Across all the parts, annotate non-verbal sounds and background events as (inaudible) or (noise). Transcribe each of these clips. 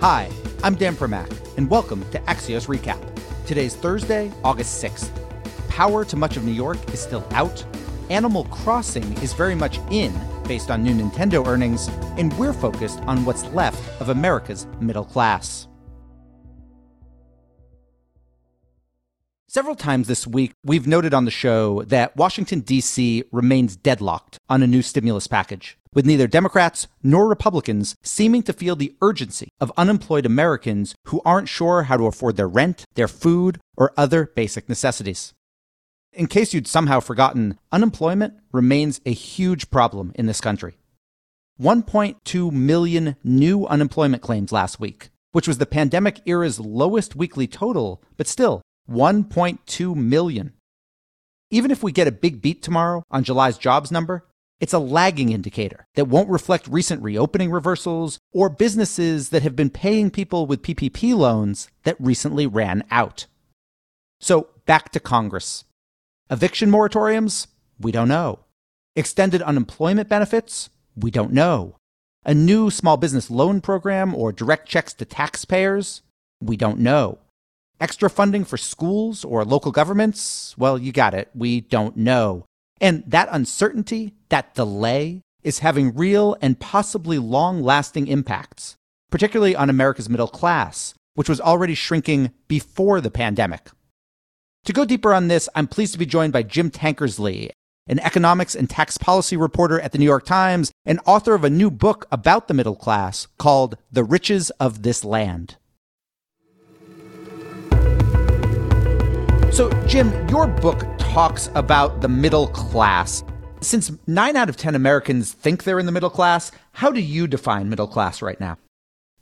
Hi, I'm Dan Primack, and welcome to Axios Recap. Today's Thursday, August 6th. Power to much of New York is still out. Animal Crossing is very much in, based on new Nintendo earnings, and we're focused on what's left of America's middle class. Several times this week, we've noted on the show that Washington, D.C. remains deadlocked on a new stimulus package, with neither Democrats nor Republicans seeming to feel the urgency of unemployed Americans who aren't sure how to afford their rent, their food, or other basic necessities. In case you'd somehow forgotten, unemployment remains a huge problem in this country. 1.2 million new unemployment claims last week, which was the pandemic era's lowest weekly total, but still 1.2 million. Even if we get a big beat tomorrow on July's jobs number, it's a lagging indicator that won't reflect recent reopening reversals or businesses that have been paying people with PPP loans that recently ran out. So, back to Congress. Eviction moratoriums? We don't know. Extended unemployment benefits? We don't know. A new small business loan program or direct checks to taxpayers? We don't know. Extra funding for schools or local governments? Well, you got it. We don't know. And that uncertainty, that delay, is having real and possibly long lasting impacts, particularly on America's middle class, which was already shrinking before the pandemic. To go deeper on this, I'm pleased to be joined by Jim Tankersley, an economics and tax policy reporter at the New York Times and author of a new book about the middle class called The Riches of This Land. So, Jim, your book talks about the middle class. Since nine out of 10 Americans think they're in the middle class, how do you define middle class right now?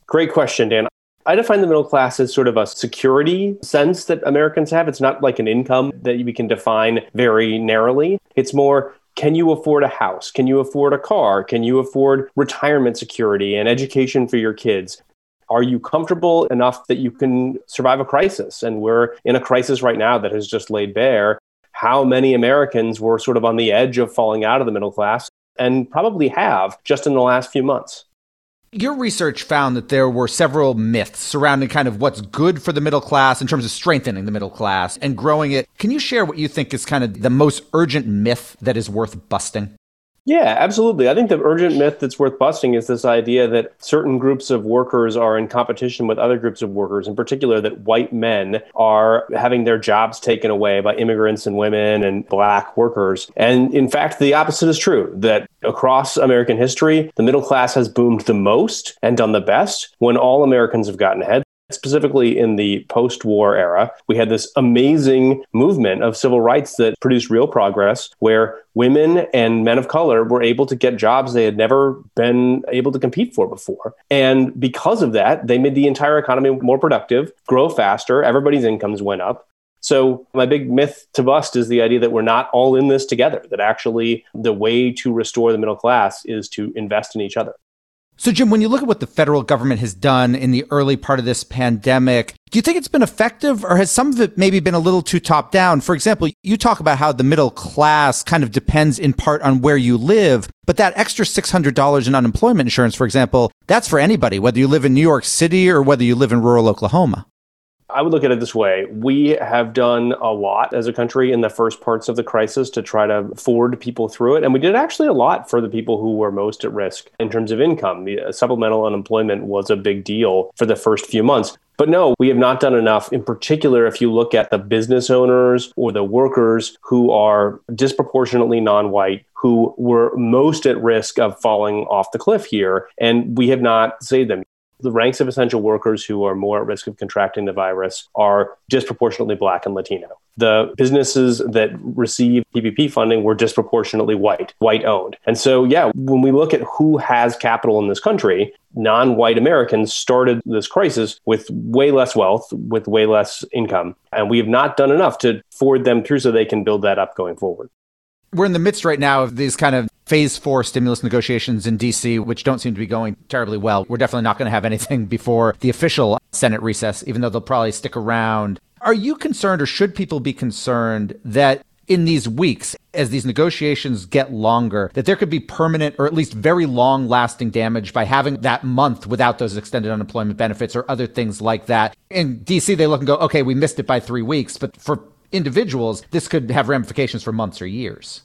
Great question, Dan. I define the middle class as sort of a security sense that Americans have. It's not like an income that we can define very narrowly. It's more can you afford a house? Can you afford a car? Can you afford retirement security and education for your kids? Are you comfortable enough that you can survive a crisis? And we're in a crisis right now that has just laid bare how many Americans were sort of on the edge of falling out of the middle class and probably have just in the last few months. Your research found that there were several myths surrounding kind of what's good for the middle class in terms of strengthening the middle class and growing it. Can you share what you think is kind of the most urgent myth that is worth busting? Yeah, absolutely. I think the urgent myth that's worth busting is this idea that certain groups of workers are in competition with other groups of workers, in particular, that white men are having their jobs taken away by immigrants and women and black workers. And in fact, the opposite is true that across American history, the middle class has boomed the most and done the best when all Americans have gotten ahead. Specifically in the post war era, we had this amazing movement of civil rights that produced real progress where women and men of color were able to get jobs they had never been able to compete for before. And because of that, they made the entire economy more productive, grow faster, everybody's incomes went up. So, my big myth to bust is the idea that we're not all in this together, that actually the way to restore the middle class is to invest in each other. So, Jim, when you look at what the federal government has done in the early part of this pandemic, do you think it's been effective or has some of it maybe been a little too top down? For example, you talk about how the middle class kind of depends in part on where you live, but that extra $600 in unemployment insurance, for example, that's for anybody, whether you live in New York City or whether you live in rural Oklahoma. I would look at it this way. We have done a lot as a country in the first parts of the crisis to try to forward people through it. And we did actually a lot for the people who were most at risk in terms of income. The uh, supplemental unemployment was a big deal for the first few months. But no, we have not done enough. In particular, if you look at the business owners or the workers who are disproportionately non white, who were most at risk of falling off the cliff here, and we have not saved them the ranks of essential workers who are more at risk of contracting the virus are disproportionately black and Latino. The businesses that receive PPP funding were disproportionately white, white owned. And so, yeah, when we look at who has capital in this country, non white Americans started this crisis with way less wealth, with way less income. And we have not done enough to forward them through so they can build that up going forward. We're in the midst right now of these kind of phase four stimulus negotiations in DC, which don't seem to be going terribly well. We're definitely not going to have anything (laughs) before the official Senate recess, even though they'll probably stick around. Are you concerned, or should people be concerned, that in these weeks, as these negotiations get longer, that there could be permanent or at least very long lasting damage by having that month without those extended unemployment benefits or other things like that. In DC, they look and go, okay, we missed it by three weeks. But for individuals, this could have ramifications for months or years.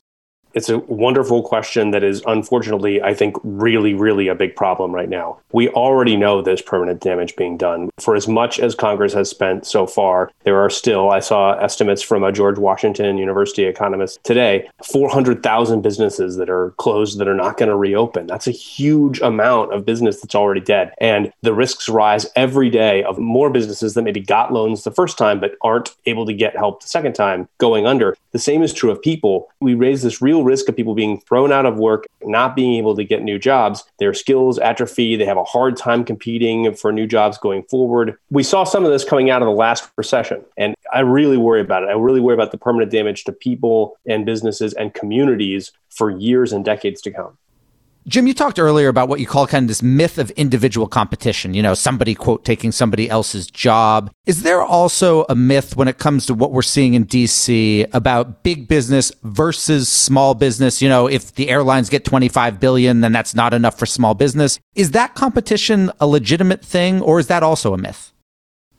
It's a wonderful question that is unfortunately, I think, really, really a big problem right now. We already know there's permanent damage being done. For as much as Congress has spent so far, there are still, I saw estimates from a George Washington University economist today, 400,000 businesses that are closed that are not going to reopen. That's a huge amount of business that's already dead. And the risks rise every day of more businesses that maybe got loans the first time but aren't able to get help the second time going under. The same is true of people. We raise this real risk of people being thrown out of work, not being able to get new jobs. Their skills atrophy. They have a hard time competing for new jobs going forward. We saw some of this coming out of the last recession. And I really worry about it. I really worry about the permanent damage to people and businesses and communities for years and decades to come. Jim, you talked earlier about what you call kind of this myth of individual competition, you know, somebody, quote, taking somebody else's job. Is there also a myth when it comes to what we're seeing in DC about big business versus small business? You know, if the airlines get 25 billion, then that's not enough for small business. Is that competition a legitimate thing or is that also a myth?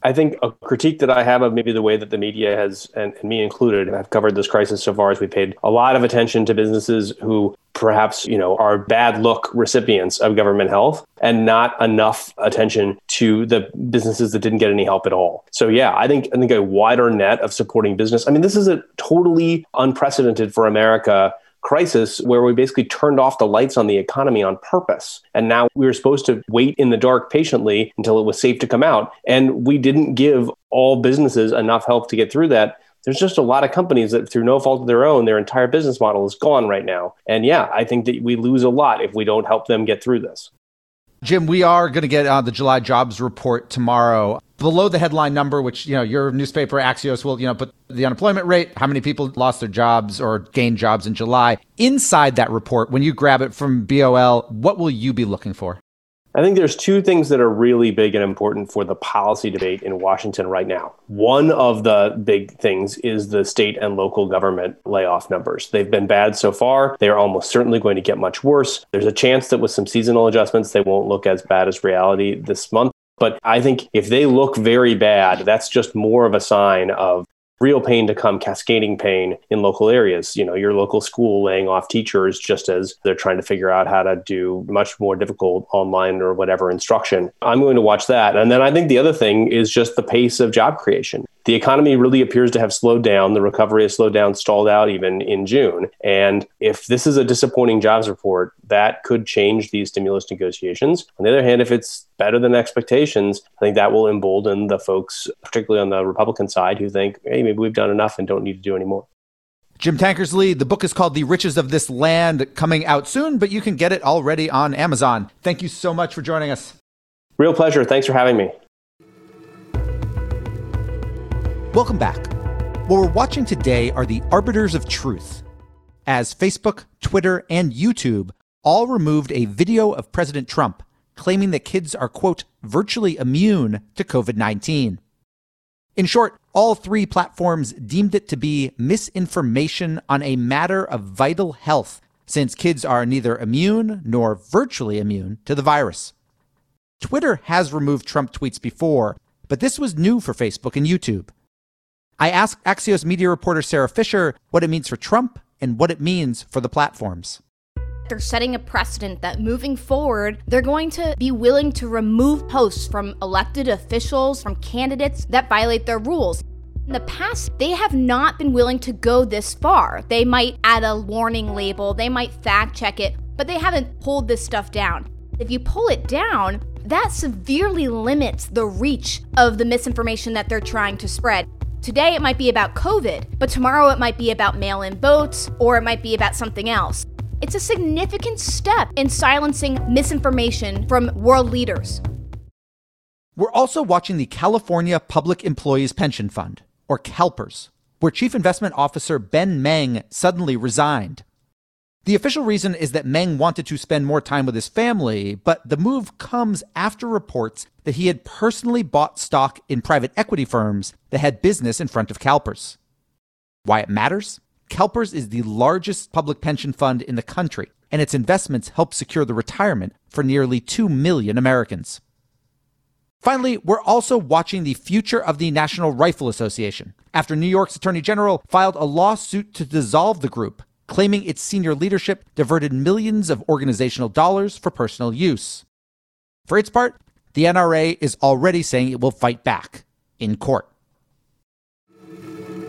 I think a critique that I have of maybe the way that the media has, and, and, me included, have covered this crisis so far is we paid a lot of attention to businesses who perhaps, you know, are bad look recipients of government health and not enough attention to the businesses that didn't get any help at all. So yeah, I think I think a wider net of supporting business. I mean, this is a totally unprecedented for America crisis where we basically turned off the lights on the economy on purpose. And now we were supposed to wait in the dark patiently until it was safe to come out. And we didn't give all businesses enough help to get through that. There's just a lot of companies that, through no fault of their own, their entire business model is gone right now. And yeah, I think that we lose a lot if we don't help them get through this. Jim, we are going to get uh, the July jobs report tomorrow. Below the headline number, which you know your newspaper Axios will you know put the unemployment rate, how many people lost their jobs or gained jobs in July. Inside that report, when you grab it from BOL, what will you be looking for? I think there's two things that are really big and important for the policy debate in Washington right now. One of the big things is the state and local government layoff numbers. They've been bad so far. They are almost certainly going to get much worse. There's a chance that with some seasonal adjustments, they won't look as bad as reality this month. But I think if they look very bad, that's just more of a sign of real pain to come, cascading pain in local areas. You know, your local school laying off teachers just as they're trying to figure out how to do much more difficult online or whatever instruction. I'm going to watch that. And then I think the other thing is just the pace of job creation the economy really appears to have slowed down. The recovery has slowed down, stalled out even in June. And if this is a disappointing jobs report, that could change these stimulus negotiations. On the other hand, if it's better than expectations, I think that will embolden the folks, particularly on the Republican side, who think, hey, maybe we've done enough and don't need to do any more. Jim Tankersley, the book is called The Riches of This Land, coming out soon, but you can get it already on Amazon. Thank you so much for joining us. Real pleasure. Thanks for having me. Welcome back. What we're watching today are the arbiters of truth, as Facebook, Twitter, and YouTube all removed a video of President Trump claiming that kids are, quote, virtually immune to COVID 19. In short, all three platforms deemed it to be misinformation on a matter of vital health, since kids are neither immune nor virtually immune to the virus. Twitter has removed Trump tweets before, but this was new for Facebook and YouTube. I asked Axios media reporter Sara Fischer what it means for Trump and what it means for the platforms. They're setting a precedent that moving forward, they're going to be willing to remove posts from elected officials, from candidates that violate their rules. In the past, they have not been willing to go this far. They might add a warning label, they might fact check it, but they haven't pulled this stuff down. If you pull it down, that severely limits the reach of the misinformation that they're trying to spread. Today it might be about COVID, but tomorrow it might be about mail in votes or it might be about something else. It's a significant step in silencing misinformation from world leaders. We're also watching the California Public Employees Pension Fund, or CalPERS, where Chief Investment Officer Ben Meng suddenly resigned. The official reason is that Meng wanted to spend more time with his family, but the move comes after reports that he had personally bought stock in private equity firms that had business in front of CalPERS. Why it matters? CalPERS is the largest public pension fund in the country, and its investments help secure the retirement for nearly 2 million Americans. Finally, we're also watching the future of the National Rifle Association after New York's Attorney General filed a lawsuit to dissolve the group, claiming its senior leadership diverted millions of organizational dollars for personal use. For its part, the NRA is already saying it will fight back in court.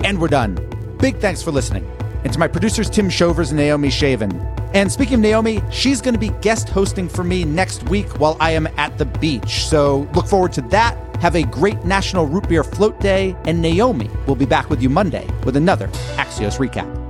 And we're done. Big thanks for listening. And to my producers, Tim Shovers and Naomi Shavin. And speaking of Naomi, she's going to be guest hosting for me next week while I am at the beach. So look forward to that. Have a great National Root Beer Float Day. And Naomi will be back with you Monday with another Axios recap.